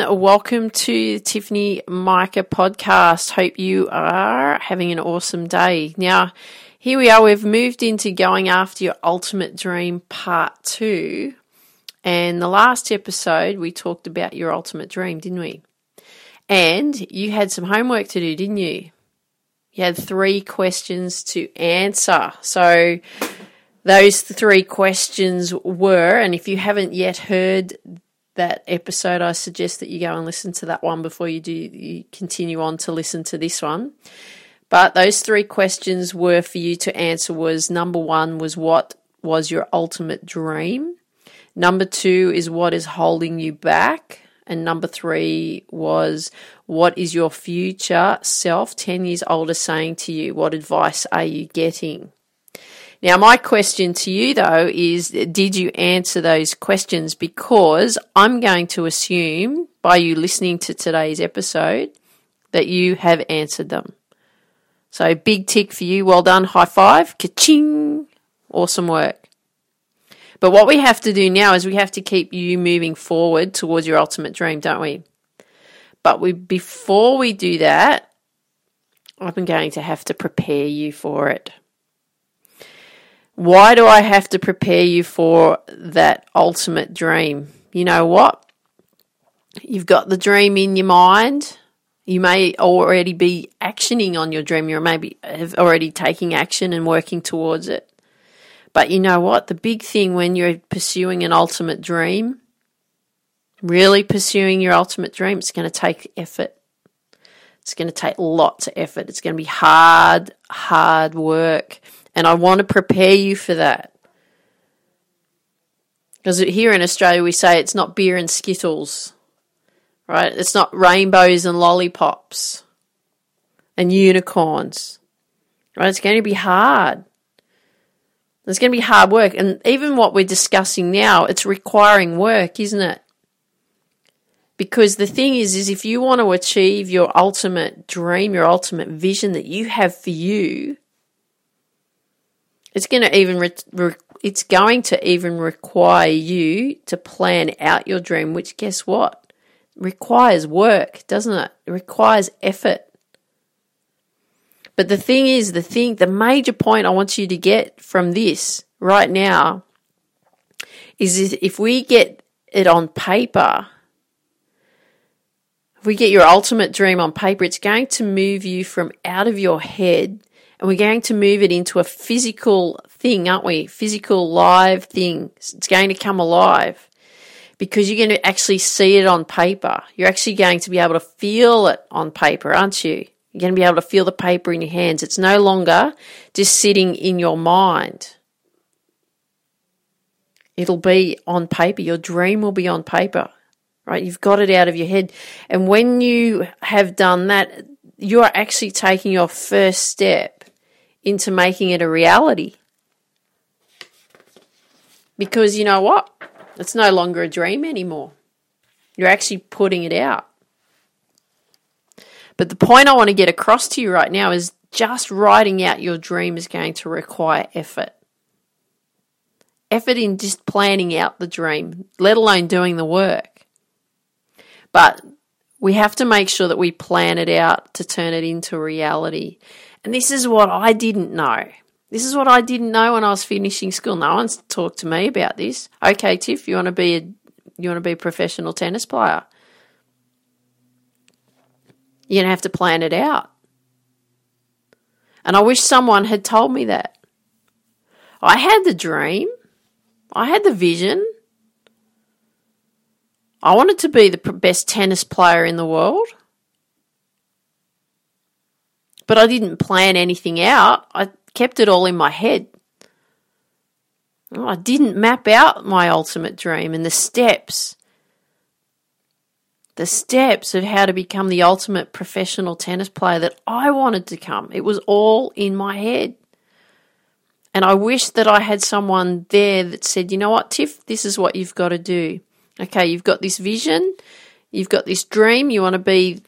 welcome to the Tiffany Mika podcast. Hope you are having an awesome day. Now, here we are, we've moved into going after your ultimate dream part two. And the last episode, we talked about your ultimate dream, didn't we? And you had some homework to do, didn't you? You had three questions to answer. So, those three questions were, and if you haven't yet heard that episode, I suggest that you go and listen to that one before you do you continue on to listen to this one. But those three questions were for you to answer was number 1 was what was your ultimate dream? Number 2 is what is holding you back? And number 3 was what is your future self 10 years older saying to you? What advice are you getting? Now, my question to you though is did you answer those questions? Because I'm going to assume by you listening to today's episode that you have answered them. So, big tick for you. Well done. High five. Ka-ching. Awesome work. But what we have to do now is we have to keep you moving forward towards your ultimate dream, don't we? But we, before we do that, I'm going to have to prepare you for it. Why do I have to prepare you for that ultimate dream? You know what? You've got the dream in your mind. You may already be actioning on your dream. You maybe have already taking action and working towards it. But you know what? The big thing when you're pursuing an ultimate dream, really pursuing your ultimate dream, it's going to take effort. It's going to take lots of effort. It's going to be hard, hard work. And I want to prepare you for that. Because here in Australia, we say it's not beer and skittles, right? It's not rainbows and lollipops and unicorns, right? It's going to be hard. It's going to be hard work. And even what we're discussing now, it's requiring work, isn't it? Because the thing is, is if you want to achieve your ultimate dream, your ultimate vision that you have for you, it's going to even re- re- it's going to even require you to plan out your dream, which guess what? requires work, doesn't it? It requires effort. But the thing is, the thing, the major point I want you to get from this right now is if we get it on paper, if we get your ultimate dream on paper, it's going to move you from out of your head and we're going to move it into a physical thing, aren't we? Physical, live thing. It's going to come alive because you're going to actually see it on paper. You're actually going to be able to feel it on paper, aren't you? You're going to be able to feel the paper in your hands. It's no longer just sitting in your mind. It'll be on paper. Your dream will be on paper, right? You've got it out of your head. And when you have done that, you are actually taking your first step into making it a reality. Because you know what? It's no longer a dream anymore. You're actually putting it out. But the point I want to get across to you right now is just writing out your dream is going to require effort. Effort in just planning out the dream, let alone doing the work. But we have to make sure that we plan it out to turn it into reality. And this is what I didn't know. This is what I didn't know when I was finishing school. No one's talked to me about this. Okay, Tiff, you want to be a you want to be a professional tennis player. You're gonna have to plan it out. And I wish someone had told me that. I had the dream. I had the vision. I wanted to be the best tennis player in the world but I didn't plan anything out. I kept it all in my head. I didn't map out my ultimate dream and the steps. The steps of how to become the ultimate professional tennis player that I wanted to come. It was all in my head. And I wish that I had someone there that said, you know what, Tiff, this is what you've got to do. Okay, you've got this vision, you've got this dream, you want to be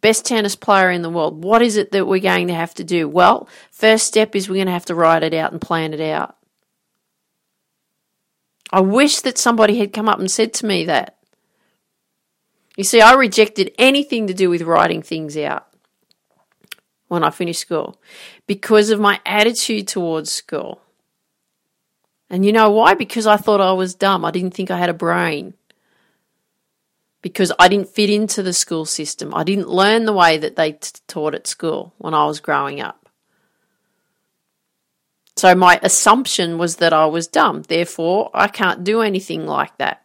best tennis player in the world. What is it that we're going to have to do? Well, first step is we're going to have to write it out and plan it out. I wish that somebody had come up and said to me that. You see, I rejected anything to do with writing things out when I finished school because of my attitude towards school. And you know why? Because I thought I was dumb. I didn't think I had a brain. Because I didn't fit into the school system. I didn't learn the way that they t- taught at school when I was growing up. So my assumption was that I was dumb. Therefore, I can't do anything like that.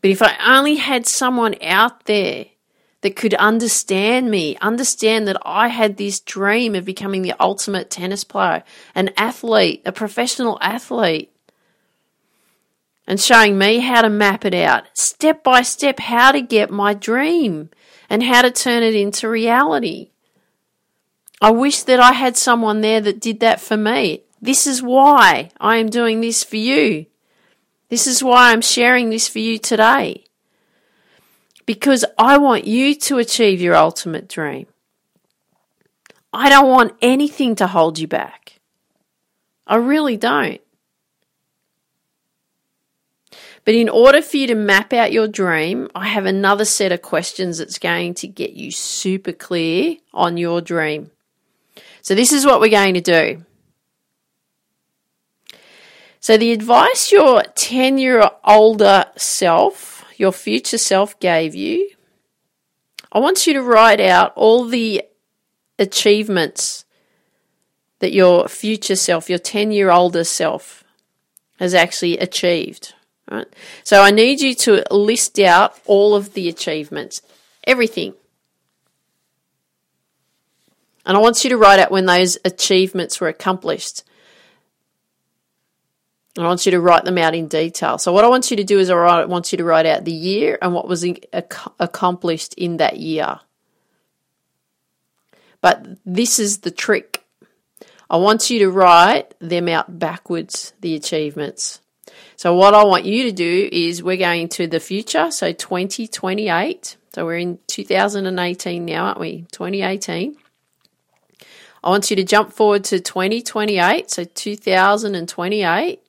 But if I only had someone out there that could understand me, understand that I had this dream of becoming the ultimate tennis player, an athlete, a professional athlete, and showing me how to map it out, step by step, how to get my dream and how to turn it into reality. I wish that I had someone there that did that for me. This is why I am doing this for you. This is why I'm sharing this for you today. Because I want you to achieve your ultimate dream. I don't want anything to hold you back. I really don't. But in order for you to map out your dream, I have another set of questions that's going to get you super clear on your dream. So, this is what we're going to do. So, the advice your 10 year older self, your future self, gave you, I want you to write out all the achievements that your future self, your 10 year older self, has actually achieved. Right? So, I need you to list out all of the achievements, everything. And I want you to write out when those achievements were accomplished. I want you to write them out in detail. So what I want you to do is I want you to write out the year and what was accomplished in that year. But this is the trick. I want you to write them out backwards, the achievements. So what I want you to do is we're going to the future, so 2028. So we're in 2018 now, aren't we? 2018. I want you to jump forward to 2028, so 2028.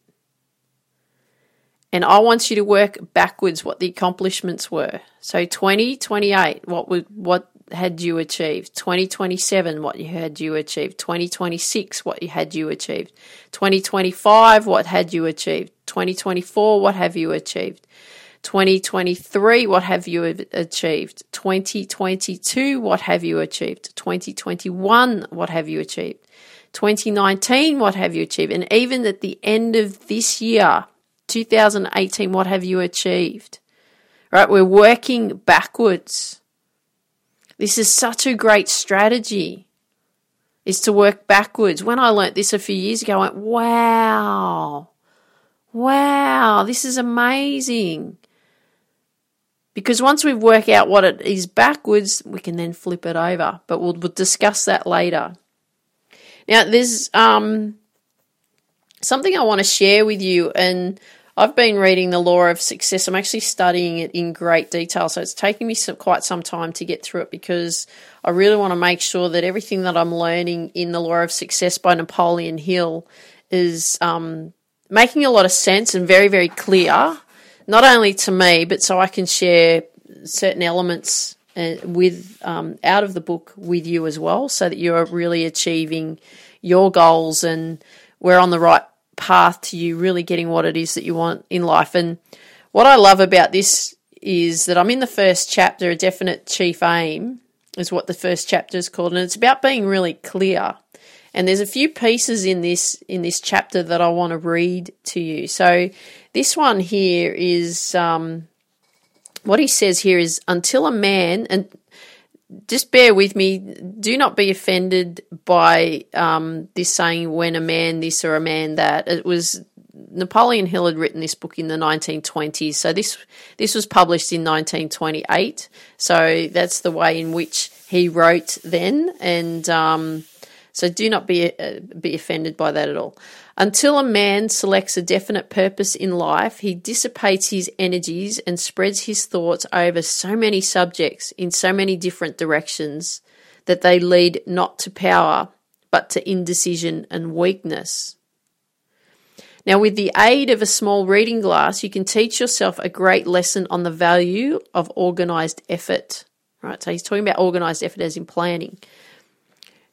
And I want you to work backwards what the accomplishments were. So 2028, what would what had you achieved? 2027, what you had you achieved? 2026, what you had you achieved? 2025, what had you achieved? 2024, what have you achieved? 2023, what have you achieved? 2022, what have you achieved? 2021, what have you achieved? 2019, what have you achieved? And even at the end of this year, 2018, what have you achieved? Right? We're working backwards. This is such a great strategy is to work backwards. When I learnt this a few years ago, I went, wow, wow, this is amazing. Because once we work out what it is backwards, we can then flip it over. But we'll, we'll discuss that later. Now, there's um, something I want to share with you, and I've been reading the Law of Success. I'm actually studying it in great detail, so it's taking me some, quite some time to get through it because I really want to make sure that everything that I'm learning in the Law of Success by Napoleon Hill is um, making a lot of sense and very, very clear, not only to me, but so I can share certain elements uh, with um, out of the book with you as well, so that you're really achieving your goals and we're on the right path to you really getting what it is that you want in life. And what I love about this is that I'm in the first chapter, a definite chief aim is what the first chapter is called, and it's about being really clear. And there's a few pieces in this in this chapter that I want to read to you. So this one here is um, what he says here is until a man and just bear with me. Do not be offended by um, this saying when a man this or a man that. It was Napoleon Hill had written this book in the 1920s, so this this was published in 1928. So that's the way in which he wrote then, and um, so do not be uh, be offended by that at all. Until a man selects a definite purpose in life, he dissipates his energies and spreads his thoughts over so many subjects in so many different directions that they lead not to power, but to indecision and weakness. Now, with the aid of a small reading glass, you can teach yourself a great lesson on the value of organized effort. Right, so he's talking about organized effort as in planning.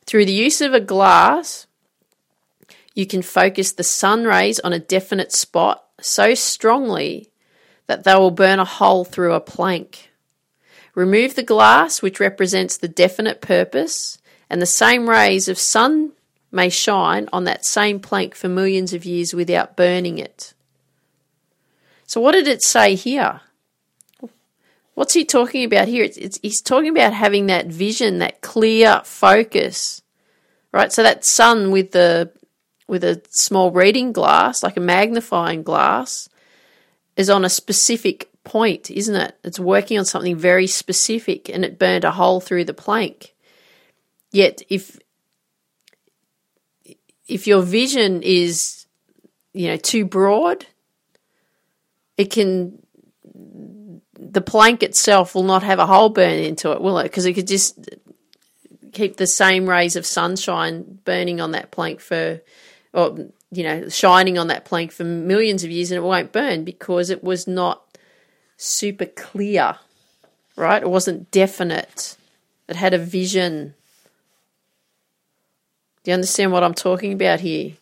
Through the use of a glass, you can focus the sun rays on a definite spot so strongly that they will burn a hole through a plank. Remove the glass, which represents the definite purpose, and the same rays of sun may shine on that same plank for millions of years without burning it. So, what did it say here? What's he talking about here? It's, it's, he's talking about having that vision, that clear focus, right? So that sun with the with a small reading glass, like a magnifying glass, is on a specific point, isn't it? It's working on something very specific, and it burned a hole through the plank. Yet, if if your vision is, you know, too broad, it can the plank itself will not have a hole burn into it, will it? Because it could just keep the same rays of sunshine burning on that plank for, or you know, shining on that plank for millions of years, and it won't burn because it was not super clear, right? It wasn't definite. It had a vision. Do you understand what I'm talking about here?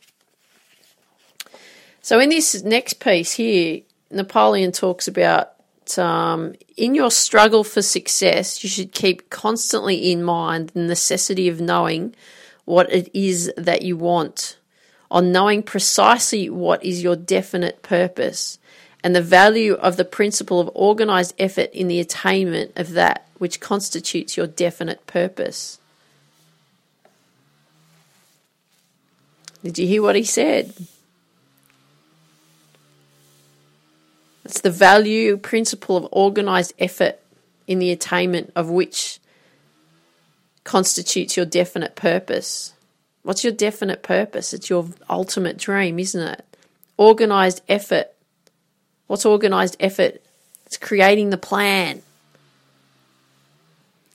So, in this next piece here, Napoleon talks about um, in your struggle for success, you should keep constantly in mind the necessity of knowing what it is that you want, on knowing precisely what is your definite purpose, and the value of the principle of organized effort in the attainment of that which constitutes your definite purpose. Did you hear what he said? It's the value principle of organized effort in the attainment of which constitutes your definite purpose. What's your definite purpose? It's your ultimate dream, isn't it? Organized effort. What's organized effort? It's creating the plan.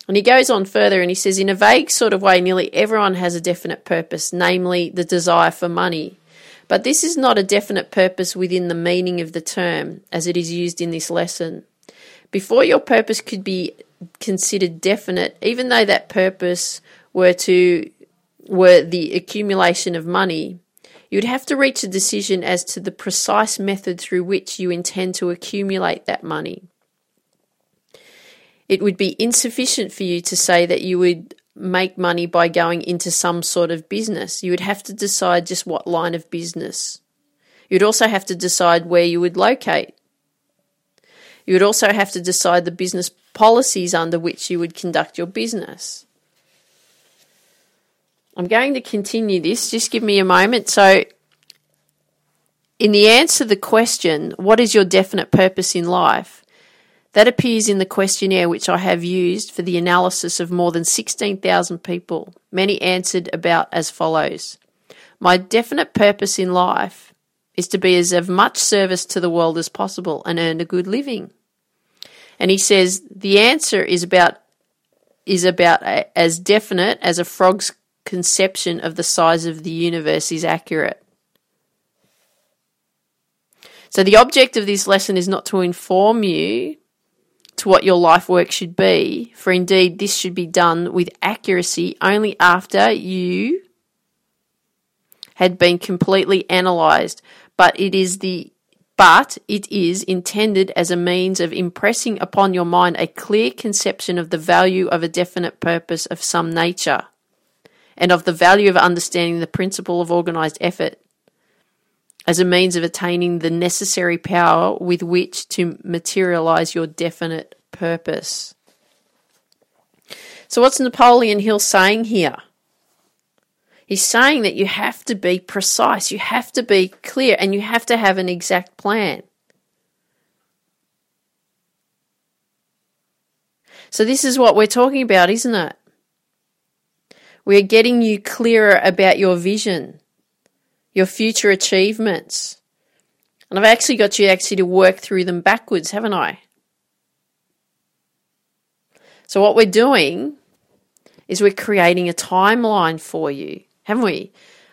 And he goes on further and he says, in a vague sort of way, nearly everyone has a definite purpose, namely the desire for money. But this is not a definite purpose within the meaning of the term as it is used in this lesson. Before your purpose could be considered definite, even though that purpose were to were the accumulation of money, you would have to reach a decision as to the precise method through which you intend to accumulate that money. It would be insufficient for you to say that you would make money by going into some sort of business. You would have to decide just what line of business. You'd also have to decide where you would locate. You would also have to decide the business policies under which you would conduct your business. I'm going to continue this, just give me a moment. So, in the answer to the question, what is your definite purpose in life? That appears in the questionnaire which I have used for the analysis of more than 16,000 people. Many answered about as follows My definite purpose in life is to be as of much service to the world as possible and earn a good living. And he says the answer is about is about as definite as a frog's conception of the size of the universe is accurate. So the object of this lesson is not to inform you to what your life work should be, for indeed this should be done with accuracy only after you had been completely analysed, but it is the but it is intended as a means of impressing upon your mind a clear conception of the value of a definite purpose of some nature, and of the value of understanding the principle of organised effort as a means of attaining the necessary power with which to materialize your definite purpose. So, what's Napoleon Hill saying here? He's saying that you have to be precise, you have to be clear, and you have to have an exact plan. So, this is what we're talking about, isn't it? We're getting you clearer about your vision your future achievements. And I've actually got you actually to work through them backwards, haven't I? So what we're doing is we're creating a timeline for you, haven't we?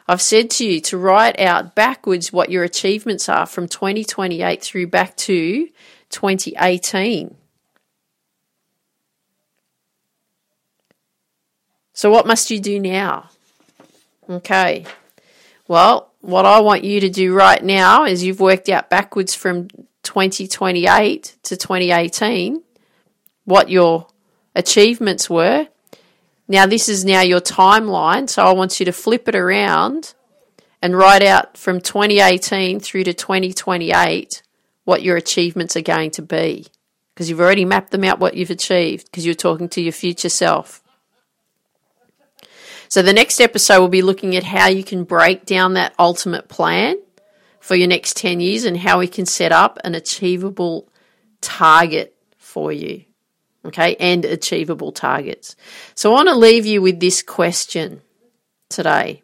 I've said to you to write out backwards what your achievements are from 2028 through back to 2018. So, what must you do now? Okay. Well, what I want you to do right now is you've worked out backwards from 2028 to 2018 what your achievements were. Now, this is now your timeline, so I want you to flip it around and write out from 2018 through to 2028 what your achievements are going to be. Because you've already mapped them out what you've achieved, because you're talking to your future self. So, the next episode will be looking at how you can break down that ultimate plan for your next 10 years and how we can set up an achievable target for you. Okay, and achievable targets. So, I want to leave you with this question today.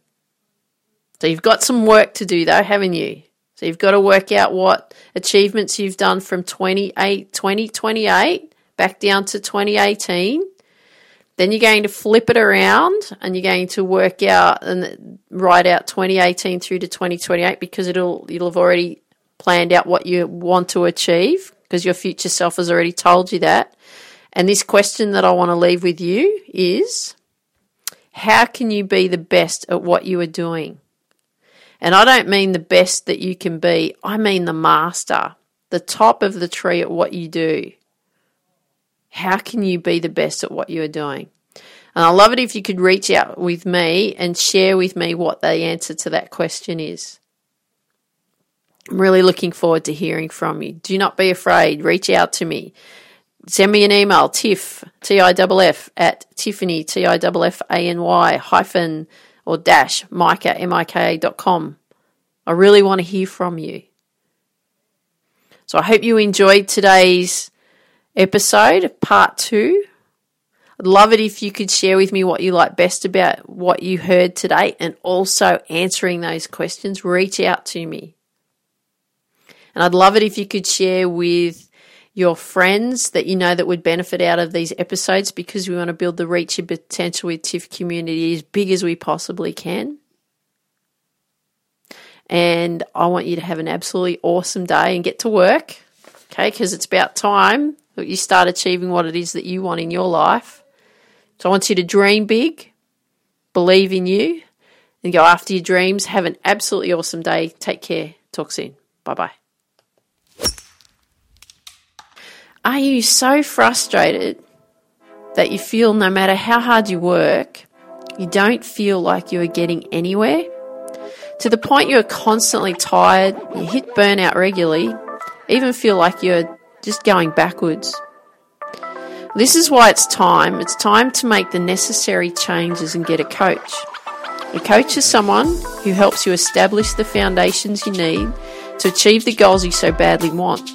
So, you've got some work to do though, haven't you? So, you've got to work out what achievements you've done from 28, 2028 back down to 2018 then you're going to flip it around and you're going to work out and write out 2018 through to 2028 because it'll you'll have already planned out what you want to achieve because your future self has already told you that. And this question that I want to leave with you is how can you be the best at what you are doing? And I don't mean the best that you can be, I mean the master, the top of the tree at what you do. How can you be the best at what you are doing? And I love it if you could reach out with me and share with me what the answer to that question is. I'm really looking forward to hearing from you. Do not be afraid. Reach out to me. Send me an email, tiff, T-I-F-F, at Tiffany, T-I-F-F-A-N-Y, hyphen, or dash, Mika, M-I-K-A dot com. I really want to hear from you. So I hope you enjoyed today's episode, part two. I'd love it if you could share with me what you like best about what you heard today and also answering those questions. Reach out to me. And I'd love it if you could share with your friends that you know that would benefit out of these episodes because we want to build the reach and potential with TIFF community as big as we possibly can. And I want you to have an absolutely awesome day and get to work, okay? Because it's about time that you start achieving what it is that you want in your life. So I want you to dream big, believe in you, and go after your dreams. Have an absolutely awesome day. Take care. Talk soon. Bye bye. Are you so frustrated that you feel no matter how hard you work, you don't feel like you are getting anywhere? To the point you're constantly tired, you hit burnout regularly, even feel like you're just going backwards. This is why it's time. It's time to make the necessary changes and get a coach. A coach is someone who helps you establish the foundations you need to achieve the goals you so badly want.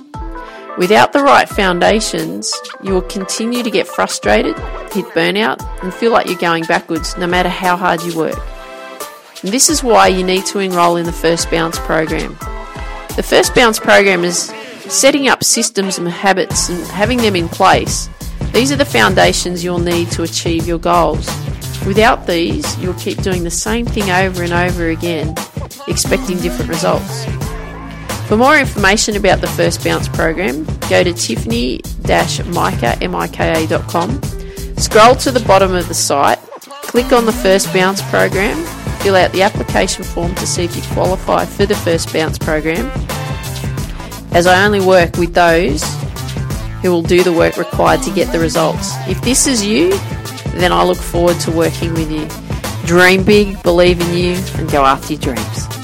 Without the right foundations, you will continue to get frustrated, hit burnout, and feel like you're going backwards no matter how hard you work. And this is why you need to enroll in the First Bounce program. The First Bounce program is setting up systems and habits and having them in place. These are the foundations you'll need to achieve your goals. Without these, you'll keep doing the same thing over and over again, expecting different results. For more information about the First Bounce program, go to tiffany-mika.com, scroll to the bottom of the site, click on the First Bounce program, fill out the application form to see if you qualify for the First Bounce program, as I only work with those who will do the work required to get the results. If this is you, then I look forward to working with you. Dream big, believe in you, and go after your dreams.